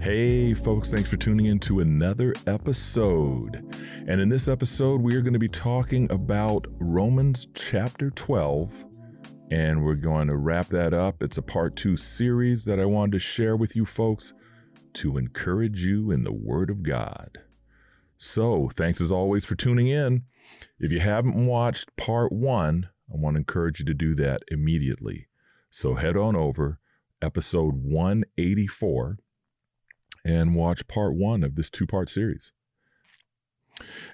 Hey, folks, thanks for tuning in to another episode. And in this episode, we are going to be talking about Romans chapter 12 and we're going to wrap that up. It's a part two series that I wanted to share with you folks to encourage you in the Word of God. So, thanks as always for tuning in. If you haven't watched part one, I want to encourage you to do that immediately. So, head on over episode 184 and watch part one of this two part series.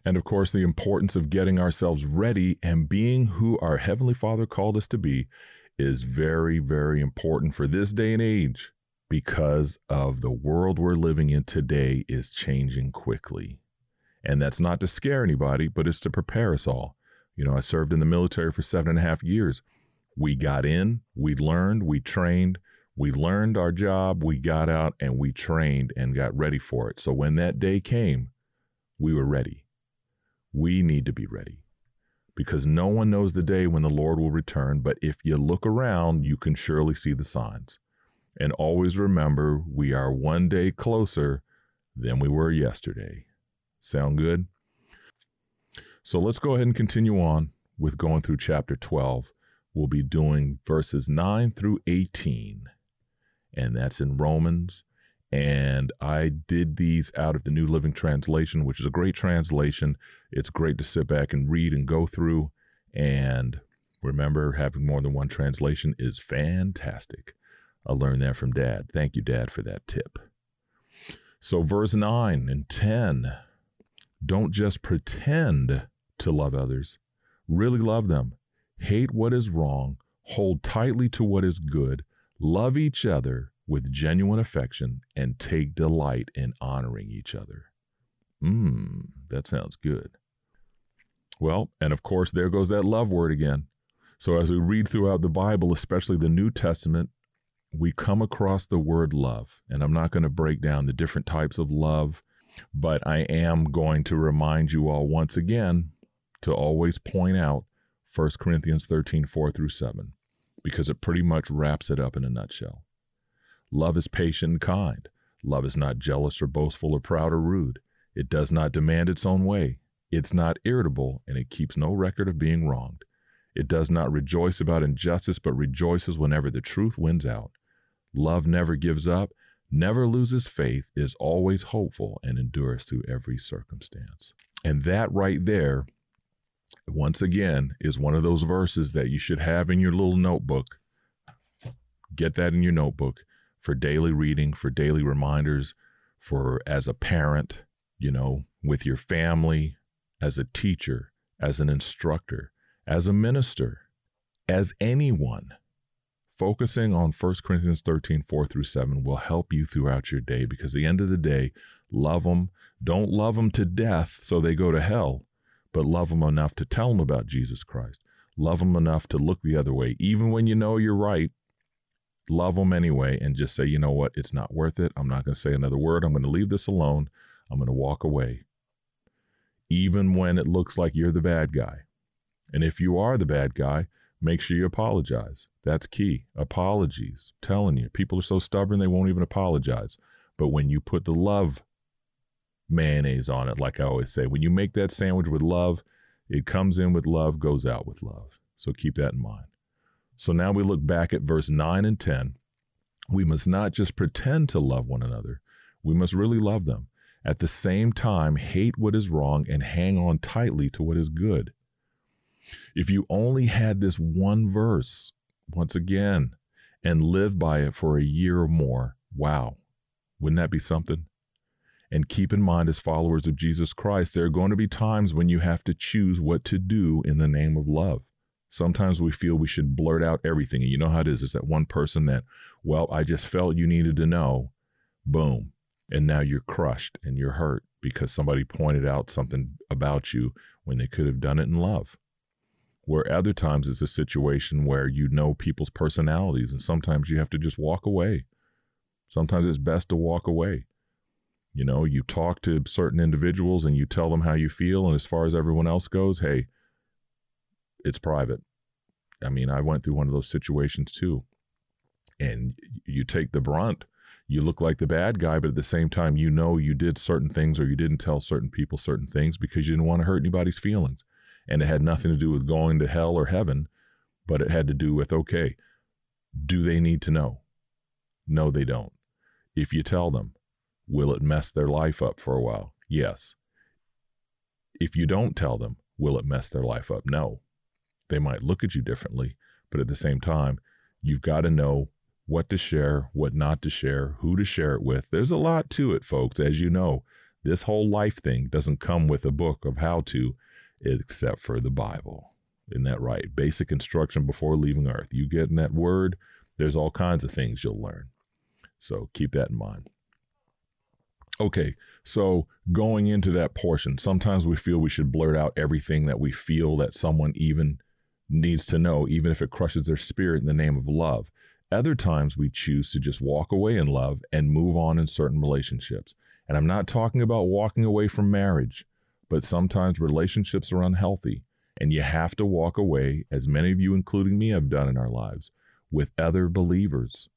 And of course, the importance of getting ourselves ready and being who our Heavenly Father called us to be is very, very important for this day and age because of the world we're living in today is changing quickly. And that's not to scare anybody, but it's to prepare us all. You know, I served in the military for seven and a half years. We got in, we learned, we trained, we learned our job, we got out, and we trained and got ready for it. So when that day came, we were ready. We need to be ready because no one knows the day when the Lord will return. But if you look around, you can surely see the signs. And always remember, we are one day closer than we were yesterday. Sound good? So let's go ahead and continue on with going through chapter 12. We'll be doing verses 9 through 18, and that's in Romans and I did these out of the New Living Translation, which is a great translation. It's great to sit back and read and go through. And remember, having more than one translation is fantastic. I learned that from Dad. Thank you, Dad, for that tip. So, verse 9 and 10 don't just pretend to love others, really love them. Hate what is wrong, hold tightly to what is good, love each other with genuine affection and take delight in honoring each other. Mmm, that sounds good. Well, and of course, there goes that love word again. So, as we read throughout the Bible, especially the New Testament, we come across the word love. And I'm not going to break down the different types of love, but I am going to remind you all once again to always point out 1 Corinthians 13 4 through 7, because it pretty much wraps it up in a nutshell. Love is patient and kind. Love is not jealous or boastful or proud or rude. It does not demand its own way. It's not irritable, and it keeps no record of being wronged. It does not rejoice about injustice, but rejoices whenever the truth wins out. Love never gives up, never loses faith, is always hopeful, and endures through every circumstance. And that right there, once again, is one of those verses that you should have in your little notebook. Get that in your notebook for daily reading, for daily reminders, for as a parent, you know, with your family, as a teacher, as an instructor, as a minister, as anyone. Focusing on 1 Corinthians 13, 4 through 7 will help you throughout your day because the end of the day, love them. Don't love them to death so they go to hell, but love them enough to tell them about Jesus Christ. Love them enough to look the other way, even when you know you're right love them anyway and just say, you know what, it's not worth it. I'm not going to say another word. I'm going to leave this alone. I'm going to walk away. Even when it looks like you're the bad guy. And if you are the bad guy, make sure you apologize. That's key. Apologies. Telling you, people are so stubborn they won't even apologize. But when you put the love mayonnaise on it, like I always say, when you make that sandwich with love, it comes in with love, goes out with love. So keep that in mind. So now we look back at verse 9 and 10. We must not just pretend to love one another, we must really love them. At the same time, hate what is wrong and hang on tightly to what is good. If you only had this one verse, once again, and lived by it for a year or more, wow, wouldn't that be something? And keep in mind, as followers of Jesus Christ, there are going to be times when you have to choose what to do in the name of love. Sometimes we feel we should blurt out everything. And you know how it is. It's that one person that, well, I just felt you needed to know. Boom. And now you're crushed and you're hurt because somebody pointed out something about you when they could have done it in love. Where other times it's a situation where you know people's personalities and sometimes you have to just walk away. Sometimes it's best to walk away. You know, you talk to certain individuals and you tell them how you feel. And as far as everyone else goes, hey, it's private. I mean, I went through one of those situations too. And you take the brunt. You look like the bad guy, but at the same time, you know you did certain things or you didn't tell certain people certain things because you didn't want to hurt anybody's feelings. And it had nothing to do with going to hell or heaven, but it had to do with okay, do they need to know? No, they don't. If you tell them, will it mess their life up for a while? Yes. If you don't tell them, will it mess their life up? No. They might look at you differently, but at the same time, you've got to know what to share, what not to share, who to share it with. There's a lot to it, folks. As you know, this whole life thing doesn't come with a book of how to, except for the Bible. Isn't that right? Basic instruction before leaving earth. You get in that word, there's all kinds of things you'll learn. So keep that in mind. Okay, so going into that portion, sometimes we feel we should blurt out everything that we feel that someone even needs to know, even if it crushes their spirit in the name of love. Other times we choose to just walk away in love and move on in certain relationships. And I'm not talking about walking away from marriage, but sometimes relationships are unhealthy and you have to walk away, as many of you, including me, have done in our lives, with other believers.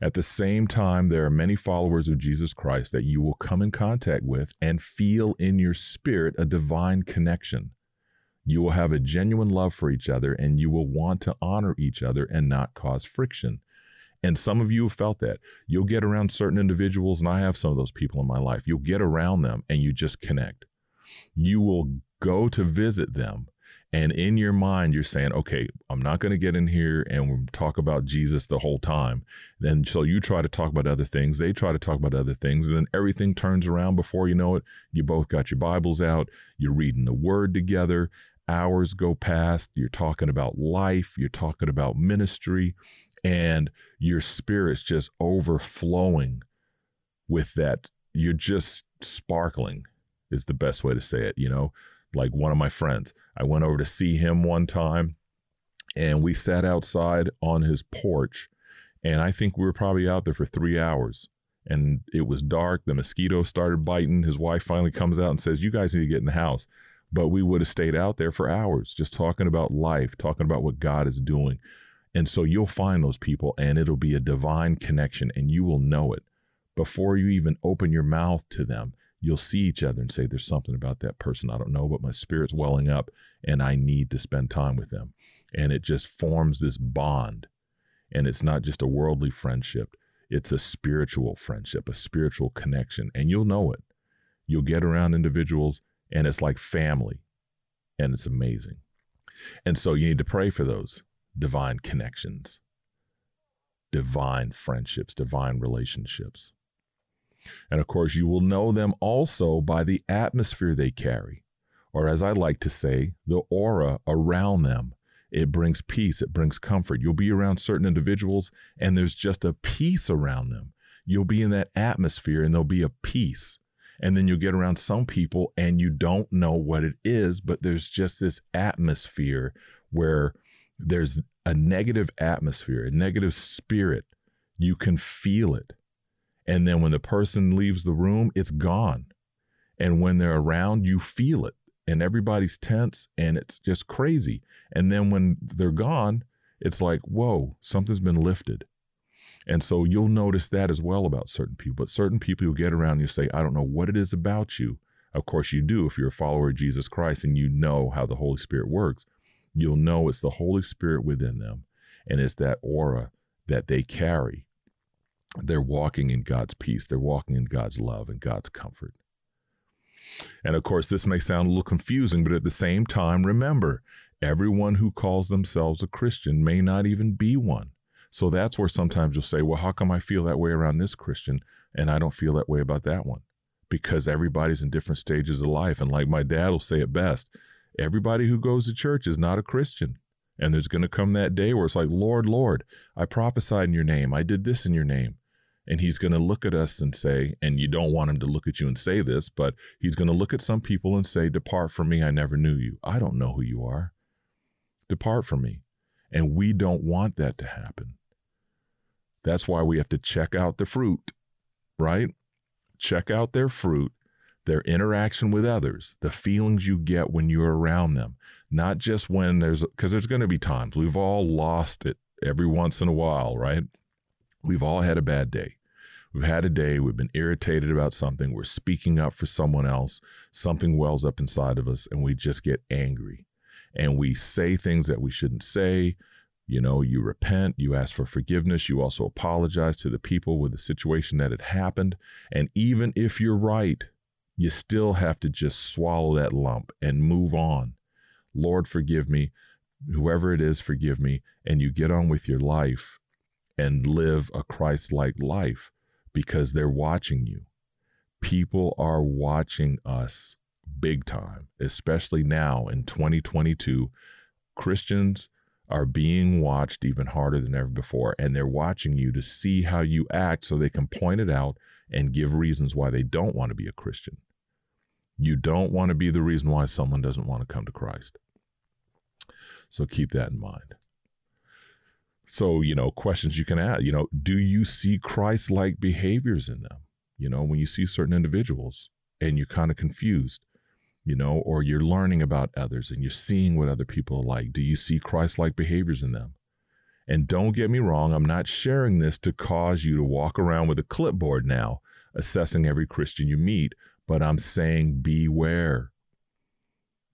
At the same time, there are many followers of Jesus Christ that you will come in contact with and feel in your spirit a divine connection. You will have a genuine love for each other and you will want to honor each other and not cause friction. And some of you have felt that. You'll get around certain individuals, and I have some of those people in my life. You'll get around them and you just connect. You will go to visit them. And in your mind, you're saying, okay, I'm not going to get in here and talk about Jesus the whole time. Then, so you try to talk about other things. They try to talk about other things. And then everything turns around before you know it. You both got your Bibles out. You're reading the word together. Hours go past. You're talking about life. You're talking about ministry and your spirit's just overflowing with that. You're just sparkling, is the best way to say it. You know, like one of my friends, I went over to see him one time and we sat outside on his porch. And I think we were probably out there for three hours. And it was dark. The mosquitoes started biting. His wife finally comes out and says, You guys need to get in the house. But we would have stayed out there for hours just talking about life, talking about what God is doing. And so you'll find those people and it'll be a divine connection and you will know it. Before you even open your mouth to them, you'll see each other and say, There's something about that person I don't know, but my spirit's welling up and I need to spend time with them. And it just forms this bond. And it's not just a worldly friendship, it's a spiritual friendship, a spiritual connection. And you'll know it. You'll get around individuals and it's like family. And it's amazing. And so you need to pray for those divine connections, divine friendships, divine relationships. And of course, you will know them also by the atmosphere they carry, or as I like to say, the aura around them. It brings peace, it brings comfort. You'll be around certain individuals, and there's just a peace around them. You'll be in that atmosphere, and there'll be a peace. And then you'll get around some people, and you don't know what it is, but there's just this atmosphere where there's a negative atmosphere, a negative spirit. You can feel it. And then when the person leaves the room, it's gone. And when they're around, you feel it. And everybody's tense and it's just crazy. And then when they're gone, it's like, whoa, something's been lifted. And so you'll notice that as well about certain people. But certain people you get around, and you say, I don't know what it is about you. Of course, you do if you're a follower of Jesus Christ and you know how the Holy Spirit works you'll know it's the Holy Spirit within them and it's that aura that they carry. They're walking in God's peace, they're walking in God's love and God's comfort. And of course, this may sound a little confusing, but at the same time, remember, everyone who calls themselves a Christian may not even be one. So that's where sometimes you'll say, well, how come I feel that way around this Christian and I don't feel that way about that one? Because everybody's in different stages of life. And like my dad will say it best, everybody who goes to church is not a Christian. And there's going to come that day where it's like, Lord, Lord, I prophesied in your name. I did this in your name. And he's going to look at us and say, and you don't want him to look at you and say this, but he's going to look at some people and say, Depart from me, I never knew you. I don't know who you are. Depart from me. And we don't want that to happen. That's why we have to check out the fruit, right? Check out their fruit, their interaction with others, the feelings you get when you're around them, not just when there's, because there's going to be times we've all lost it every once in a while, right? We've all had a bad day. We've had a day, we've been irritated about something, we're speaking up for someone else, something wells up inside of us, and we just get angry. And we say things that we shouldn't say. You know, you repent, you ask for forgiveness, you also apologize to the people with the situation that had happened. And even if you're right, you still have to just swallow that lump and move on. Lord, forgive me. Whoever it is, forgive me. And you get on with your life and live a Christ like life because they're watching you. People are watching us big time, especially now in 2022. Christians are being watched even harder than ever before, and they're watching you to see how you act so they can point it out and give reasons why they don't want to be a Christian. You don't want to be the reason why someone doesn't want to come to Christ. So keep that in mind. So, you know, questions you can ask, you know, do you see Christ like behaviors in them? You know, when you see certain individuals and you're kind of confused, you know, or you're learning about others and you're seeing what other people are like, do you see Christ like behaviors in them? And don't get me wrong, I'm not sharing this to cause you to walk around with a clipboard now, assessing every Christian you meet, but I'm saying beware.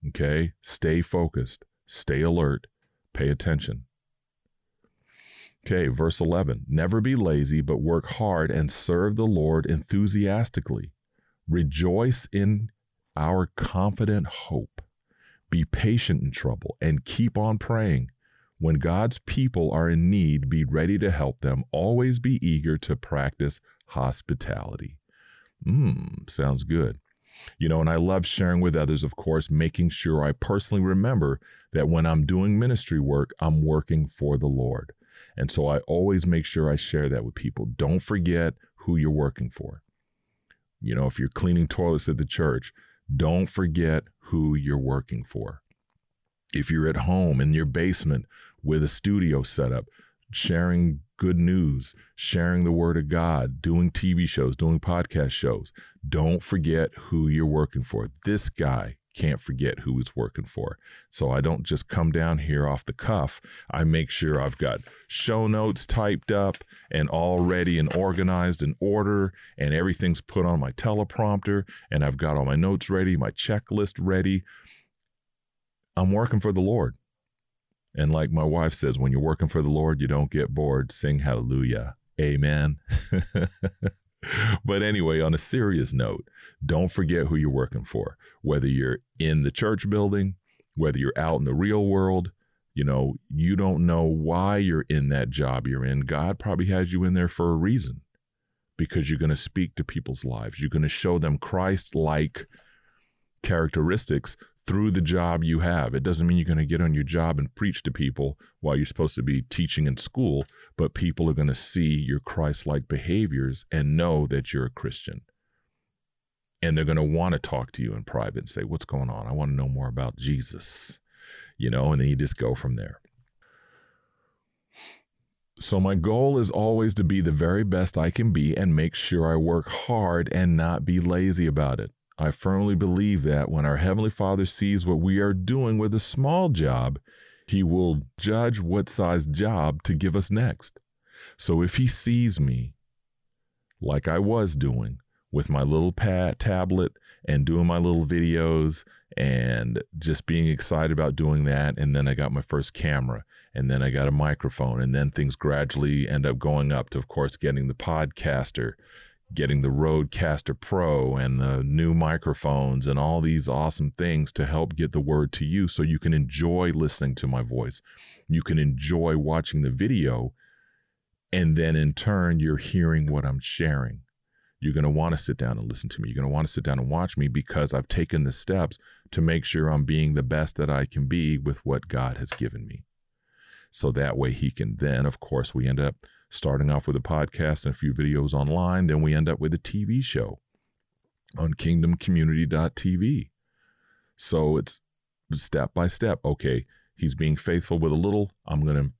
Okay? Stay focused, stay alert, pay attention. Okay, verse 11 Never be lazy, but work hard and serve the Lord enthusiastically. Rejoice in our confident hope. Be patient in trouble and keep on praying. When God's people are in need, be ready to help them. Always be eager to practice hospitality. Mmm, sounds good. You know, and I love sharing with others, of course, making sure I personally remember that when I'm doing ministry work, I'm working for the Lord. And so I always make sure I share that with people. Don't forget who you're working for. You know, if you're cleaning toilets at the church, don't forget who you're working for. If you're at home in your basement with a studio set up, sharing good news, sharing the word of God, doing TV shows, doing podcast shows, don't forget who you're working for. This guy can't forget who he's working for. So I don't just come down here off the cuff. I make sure I've got show notes typed up and all ready and organized in order, and everything's put on my teleprompter, and I've got all my notes ready, my checklist ready. I'm working for the Lord. And like my wife says, when you're working for the Lord, you don't get bored. Sing hallelujah. Amen. but anyway, on a serious note, don't forget who you're working for. Whether you're in the church building, whether you're out in the real world, you know, you don't know why you're in that job you're in. God probably has you in there for a reason because you're going to speak to people's lives. You're going to show them Christ like characteristics through the job you have. It doesn't mean you're going to get on your job and preach to people while you're supposed to be teaching in school, but people are going to see your Christ like behaviors and know that you're a Christian. And they're going to want to talk to you in private and say, What's going on? I want to know more about Jesus, you know, and then you just go from there. So, my goal is always to be the very best I can be and make sure I work hard and not be lazy about it. I firmly believe that when our Heavenly Father sees what we are doing with a small job, He will judge what size job to give us next. So if He sees me like I was doing with my little pad tablet and doing my little videos and just being excited about doing that, and then I got my first camera and then I got a microphone, and then things gradually end up going up to, of course, getting the podcaster getting the Rodecaster Pro and the new microphones and all these awesome things to help get the word to you so you can enjoy listening to my voice. You can enjoy watching the video, and then in turn, you're hearing what I'm sharing. You're going to want to sit down and listen to me. You're going to want to sit down and watch me because I've taken the steps to make sure I'm being the best that I can be with what God has given me. So that way, He can then, of course, we end up starting off with a podcast and a few videos online. Then we end up with a TV show on kingdomcommunity.tv. So it's step by step. Okay, he's being faithful with a little. I'm going to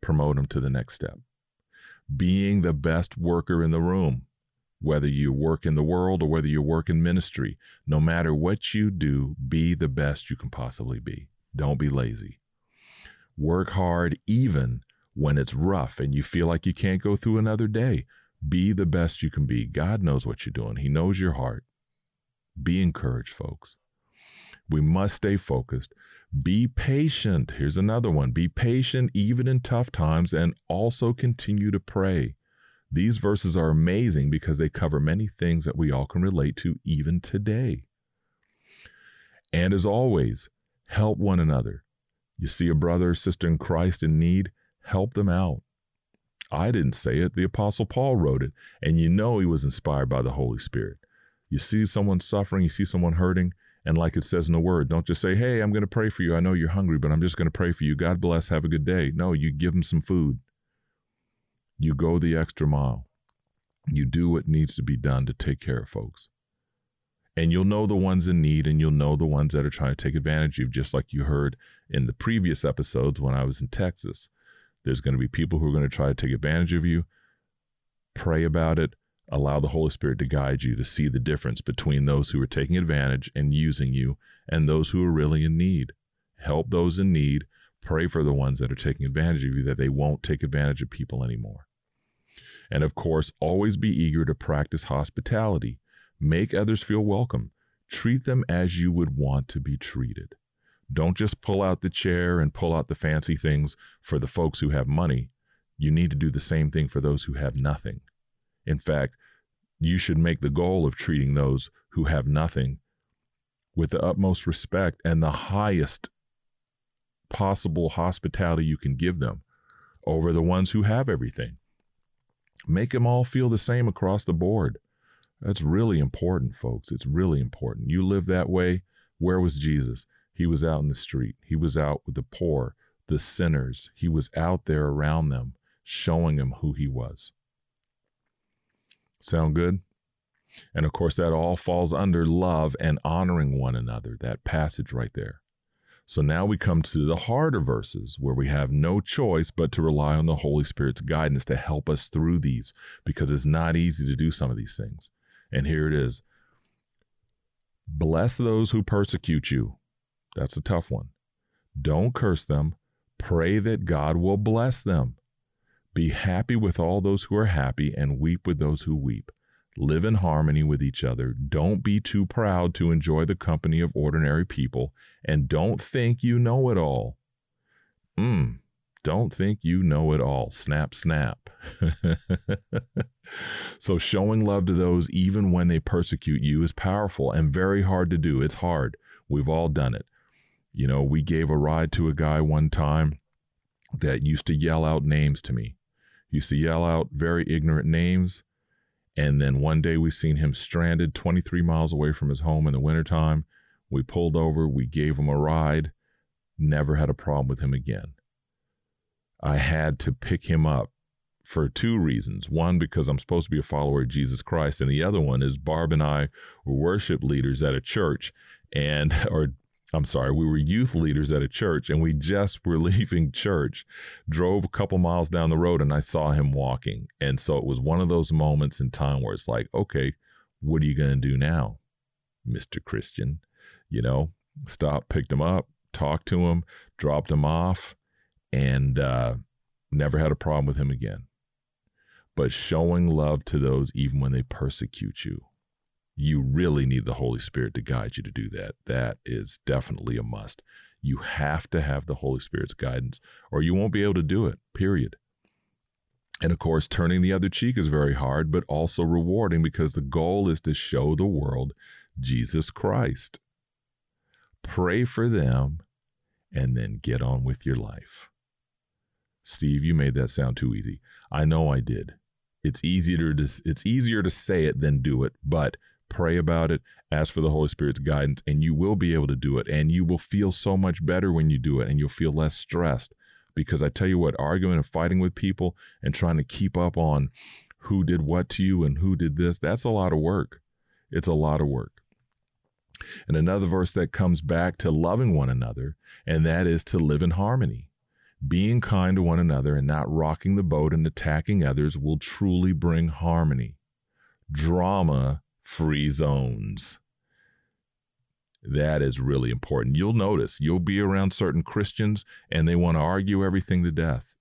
promote him to the next step. Being the best worker in the room, whether you work in the world or whether you work in ministry, no matter what you do, be the best you can possibly be. Don't be lazy. Work hard even when it's rough and you feel like you can't go through another day. Be the best you can be. God knows what you're doing, He knows your heart. Be encouraged, folks. We must stay focused. Be patient. Here's another one. Be patient even in tough times and also continue to pray. These verses are amazing because they cover many things that we all can relate to even today. And as always, help one another. You see a brother or sister in Christ in need, help them out. I didn't say it, the Apostle Paul wrote it, and you know he was inspired by the Holy Spirit. You see someone suffering, you see someone hurting, and like it says in the word, don't just say, Hey, I'm going to pray for you. I know you're hungry, but I'm just going to pray for you. God bless. Have a good day. No, you give them some food. You go the extra mile. You do what needs to be done to take care of folks. And you'll know the ones in need and you'll know the ones that are trying to take advantage of you, just like you heard in the previous episodes when I was in Texas. There's going to be people who are going to try to take advantage of you. Pray about it. Allow the Holy Spirit to guide you to see the difference between those who are taking advantage and using you and those who are really in need. Help those in need. Pray for the ones that are taking advantage of you that they won't take advantage of people anymore. And of course, always be eager to practice hospitality. Make others feel welcome. Treat them as you would want to be treated. Don't just pull out the chair and pull out the fancy things for the folks who have money. You need to do the same thing for those who have nothing. In fact, you should make the goal of treating those who have nothing with the utmost respect and the highest possible hospitality you can give them over the ones who have everything. Make them all feel the same across the board. That's really important, folks. It's really important. You live that way. Where was Jesus? He was out in the street. He was out with the poor, the sinners. He was out there around them, showing them who he was. Sound good? And of course, that all falls under love and honoring one another, that passage right there. So now we come to the harder verses where we have no choice but to rely on the Holy Spirit's guidance to help us through these because it's not easy to do some of these things. And here it is Bless those who persecute you. That's a tough one. Don't curse them. Pray that God will bless them. Be happy with all those who are happy and weep with those who weep. Live in harmony with each other. Don't be too proud to enjoy the company of ordinary people. And don't think you know it all. Hmm. Don't think you know it all. Snap, snap. so, showing love to those even when they persecute you is powerful and very hard to do. It's hard. We've all done it. You know, we gave a ride to a guy one time that used to yell out names to me used to yell out very ignorant names. And then one day we seen him stranded 23 miles away from his home in the wintertime. We pulled over, we gave him a ride, never had a problem with him again. I had to pick him up for two reasons. One, because I'm supposed to be a follower of Jesus Christ, and the other one is Barb and I were worship leaders at a church and or I'm sorry, we were youth leaders at a church and we just were leaving church, drove a couple miles down the road and I saw him walking. And so it was one of those moments in time where it's like, okay, what are you going to do now, Mr. Christian? You know, stop, picked him up, talked to him, dropped him off, and uh, never had a problem with him again. But showing love to those even when they persecute you you really need the Holy Spirit to guide you to do that. That is definitely a must. You have to have the Holy Spirit's guidance, or you won't be able to do it, period. And of course, turning the other cheek is very hard, but also rewarding because the goal is to show the world Jesus Christ. Pray for them and then get on with your life. Steve, you made that sound too easy. I know I did. It's easier to it's easier to say it than do it, but pray about it, ask for the Holy Spirit's guidance, and you will be able to do it. And you will feel so much better when you do it, and you'll feel less stressed. Because I tell you what, arguing and fighting with people and trying to keep up on who did what to you and who did this, that's a lot of work. It's a lot of work. And another verse that comes back to loving one another, and that is to live in harmony. Being kind to one another and not rocking the boat and attacking others will truly bring harmony. Drama free zones. That is really important. You'll notice you'll be around certain Christians and they want to argue everything to death.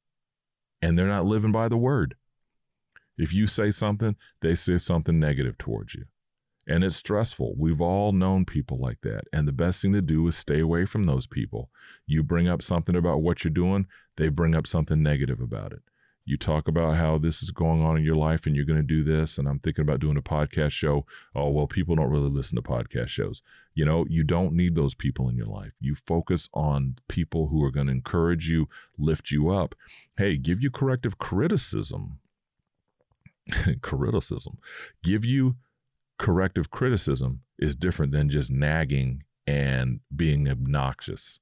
And they're not living by the word. If you say something, they say something negative towards you. And it's stressful. We've all known people like that. And the best thing to do is stay away from those people. You bring up something about what you're doing, they bring up something negative about it. You talk about how this is going on in your life and you're going to do this. And I'm thinking about doing a podcast show. Oh, well, people don't really listen to podcast shows. You know, you don't need those people in your life. You focus on people who are going to encourage you, lift you up. Hey, give you corrective criticism. criticism. Give you corrective criticism is different than just nagging and being obnoxious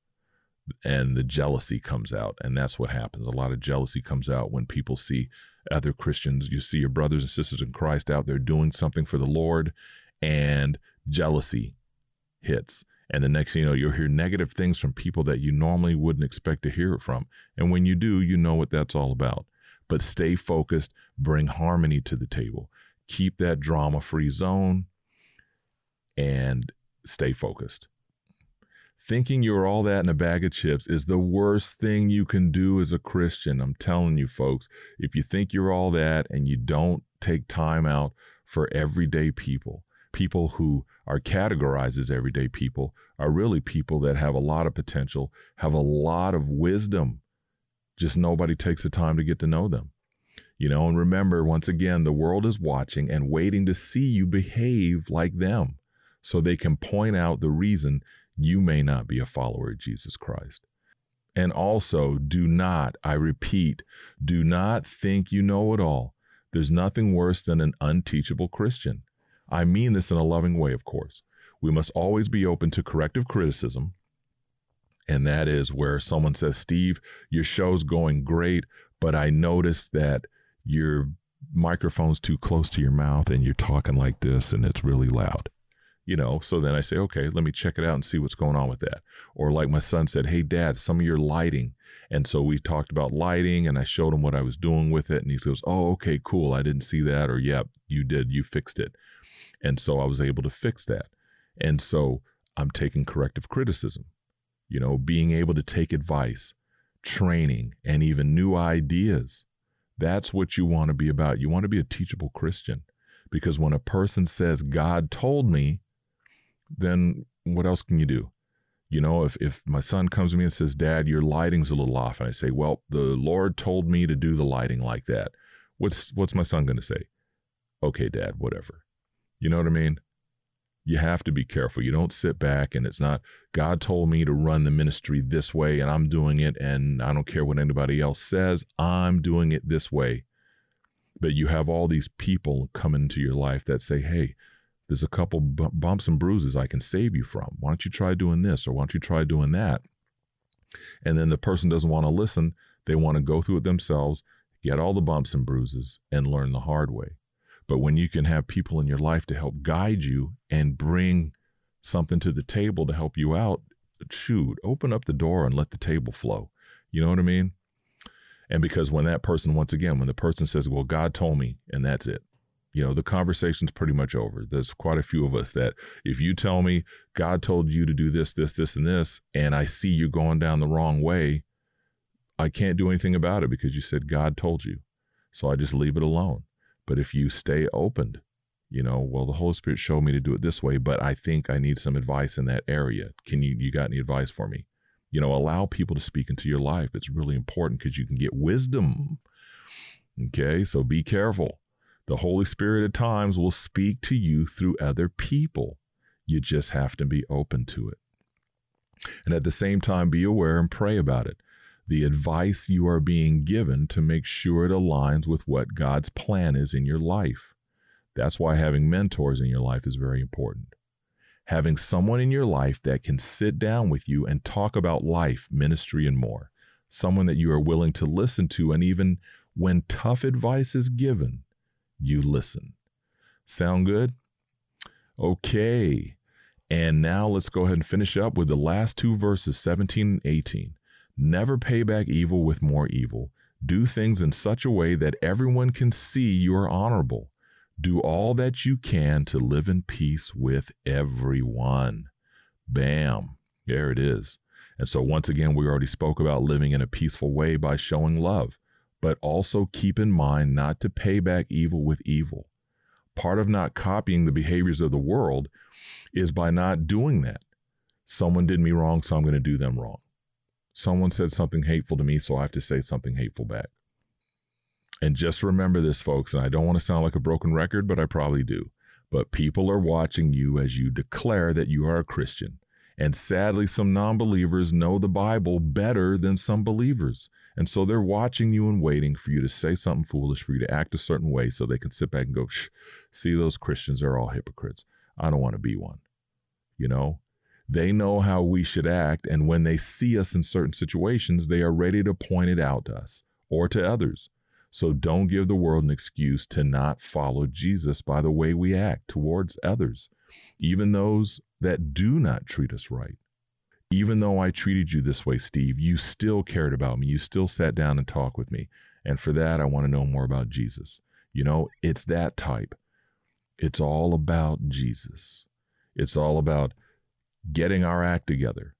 and the jealousy comes out and that's what happens. A lot of jealousy comes out when people see other christians. You see your brothers and sisters in christ out there doing something for the lord and jealousy hits. And the next thing you know you'll hear negative things from people that you normally wouldn't expect to hear it from. And when you do you know what that's all about. But stay focused. Bring harmony to the table. Keep that drama free zone and stay focused. Thinking you're all that in a bag of chips is the worst thing you can do as a Christian. I'm telling you, folks, if you think you're all that and you don't take time out for everyday people, people who are categorized as everyday people are really people that have a lot of potential, have a lot of wisdom. Just nobody takes the time to get to know them. You know, and remember, once again, the world is watching and waiting to see you behave like them so they can point out the reason you may not be a follower of Jesus Christ. And also, do not, I repeat, do not think you know it all. There's nothing worse than an unteachable Christian. I mean this in a loving way, of course. We must always be open to corrective criticism. And that is where someone says, Steve, your show's going great, but I noticed that your microphone's too close to your mouth and you're talking like this and it's really loud you know so then i say okay let me check it out and see what's going on with that. Or like my son said hey dad some of your lighting. And so we talked about lighting and i showed him what i was doing with it and he goes oh okay cool. I didn't see that. Or yep you did. You fixed it. And so i was able to fix that. And so i'm taking corrective criticism you know being able to take advice training and even new ideas. That's what you want to be about. You want to be a teachable Christian. Because when a person says, God told me, then what else can you do? You know, if, if my son comes to me and says, Dad, your lighting's a little off, and I say, Well, the Lord told me to do the lighting like that, what's what's my son gonna say? Okay, Dad, whatever. You know what I mean? you have to be careful. You don't sit back and it's not, God told me to run the ministry this way and I'm doing it and I don't care what anybody else says. I'm doing it this way. But you have all these people come into your life that say, hey, there's a couple bumps and bruises I can save you from. Why don't you try doing this or why don't you try doing that? And then the person doesn't want to listen. They want to go through it themselves, get all the bumps and bruises, and learn the hard way. But when you can have people in your life to help guide you and bring something to the table to help you out, shoot, open up the door and let the table flow. You know what I mean? And because when that person, once again, when the person says, Well, God told me, and that's it, you know, the conversation's pretty much over. There's quite a few of us that if you tell me God told you to do this, this, this, and this, and I see you going down the wrong way, I can't do anything about it because you said God told you. So I just leave it alone. But if you stay opened, you know, well, the Holy Spirit showed me to do it this way, but I think I need some advice in that area. Can you, you got any advice for me? You know, allow people to speak into your life. It's really important because you can get wisdom. Okay, so be careful. The Holy Spirit at times will speak to you through other people. You just have to be open to it. And at the same time, be aware and pray about it the advice you are being given to make sure it aligns with what God's plan is in your life. That's why having mentors in your life is very important. Having someone in your life that can sit down with you and talk about life, ministry, and more. someone that you are willing to listen to. And even when tough advice is given, you listen. Sound good? Okay. And now let's go ahead and finish up with the last two verses 17 and 18. Never pay back evil with more evil. Do things in such a way that everyone can see you are honorable. Do all that you can to live in peace with everyone. Bam. There it is. And so, once again, we already spoke about living in a peaceful way by showing love, but also keep in mind not to pay back evil with evil. Part of not copying the behaviors of the world is by not doing that. Someone did me wrong, so I'm going to do them wrong. Someone said something hateful to me, so I have to say something hateful back. And just remember this, folks, and I don't want to sound like a broken record, but I probably do. But people are watching you as you declare that you are a Christian. And sadly, some non believers know the Bible better than some believers. And so they're watching you and waiting for you to say something foolish, for you to act a certain way so they can sit back and go, see, those Christians are all hypocrites. I don't want to be one. You know, they know how we should act. And when they see us in certain situations, they are ready to point it out to us or to others. So don't give the world an excuse to not follow Jesus by the way we act towards others, even those that do not treat us right. Even though I treated you this way, Steve, you still cared about me. You still sat down and talked with me. And for that, I want to know more about Jesus. You know, it's that type. It's all about Jesus. It's all about getting our act together.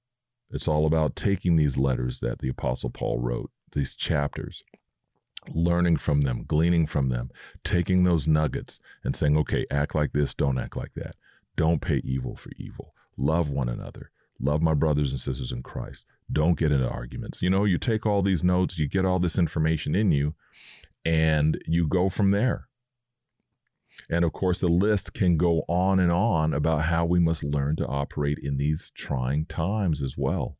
It's all about taking these letters that the Apostle Paul wrote, these chapters, learning from them, gleaning from them, taking those nuggets and saying, okay, act like this, don't act like that. Don't pay evil for evil. Love one another. Love my brothers and sisters in Christ. Don't get into arguments. You know, you take all these notes, you get all this information in you, and you go from there. And of course, the list can go on and on about how we must learn to operate in these trying times as well.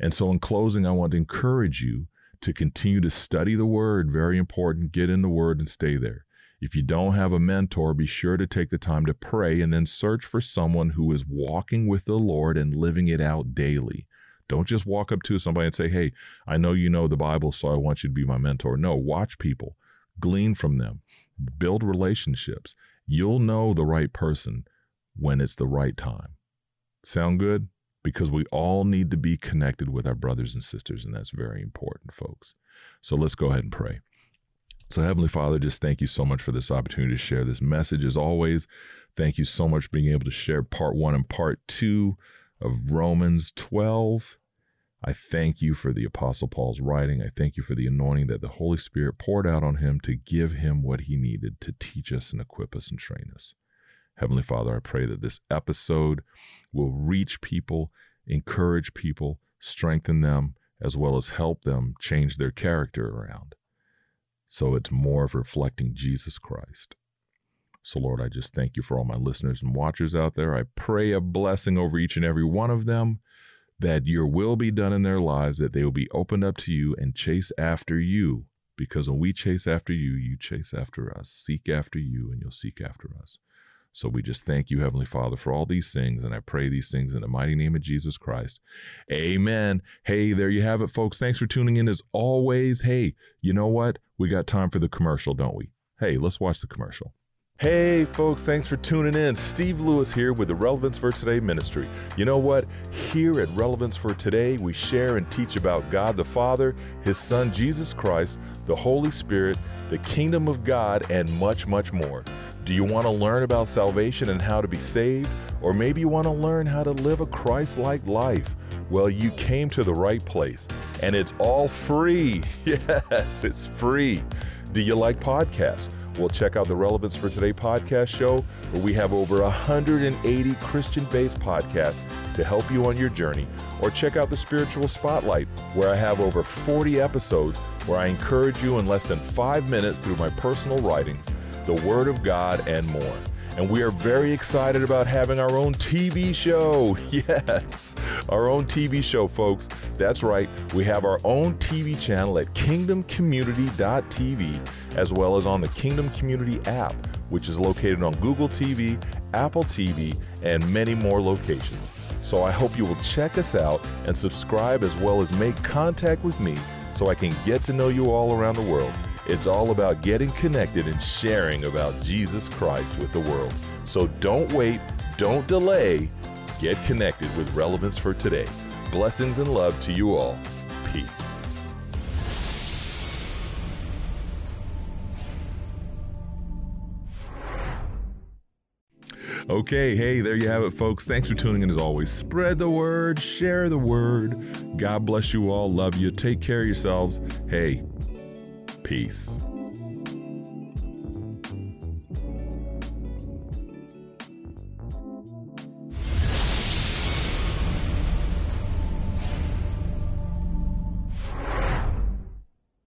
And so, in closing, I want to encourage you to continue to study the Word. Very important. Get in the Word and stay there. If you don't have a mentor, be sure to take the time to pray and then search for someone who is walking with the Lord and living it out daily. Don't just walk up to somebody and say, Hey, I know you know the Bible, so I want you to be my mentor. No, watch people, glean from them, build relationships. You'll know the right person when it's the right time. Sound good? Because we all need to be connected with our brothers and sisters, and that's very important, folks. So let's go ahead and pray. So, Heavenly Father, just thank you so much for this opportunity to share this message. As always, thank you so much for being able to share part one and part two of Romans 12. I thank you for the Apostle Paul's writing. I thank you for the anointing that the Holy Spirit poured out on him to give him what he needed to teach us and equip us and train us. Heavenly Father, I pray that this episode will reach people, encourage people, strengthen them, as well as help them change their character around. So it's more of reflecting Jesus Christ. So, Lord, I just thank you for all my listeners and watchers out there. I pray a blessing over each and every one of them, that your will be done in their lives, that they will be opened up to you and chase after you. Because when we chase after you, you chase after us. Seek after you, and you'll seek after us. So we just thank you, Heavenly Father, for all these things. And I pray these things in the mighty name of Jesus Christ. Amen. Hey, there you have it, folks. Thanks for tuning in as always. Hey, you know what? We got time for the commercial, don't we? Hey, let's watch the commercial. Hey, folks, thanks for tuning in. Steve Lewis here with the Relevance for Today Ministry. You know what? Here at Relevance for Today, we share and teach about God the Father, His Son Jesus Christ, the Holy Spirit, the kingdom of God, and much, much more. Do you want to learn about salvation and how to be saved? Or maybe you want to learn how to live a Christ like life? Well, you came to the right place, and it's all free. Yes, it's free. Do you like podcasts? Well, check out the Relevance for Today podcast show, where we have over 180 Christian based podcasts to help you on your journey. Or check out the Spiritual Spotlight, where I have over 40 episodes where I encourage you in less than five minutes through my personal writings the Word of God, and more. And we are very excited about having our own TV show. Yes, our own TV show, folks. That's right. We have our own TV channel at kingdomcommunity.tv, as well as on the Kingdom Community app, which is located on Google TV, Apple TV, and many more locations. So I hope you will check us out and subscribe as well as make contact with me so I can get to know you all around the world. It's all about getting connected and sharing about Jesus Christ with the world. So don't wait, don't delay. Get connected with Relevance for Today. Blessings and love to you all. Peace. Okay, hey, there you have it, folks. Thanks for tuning in as always. Spread the word, share the word. God bless you all. Love you. Take care of yourselves. Hey, peace.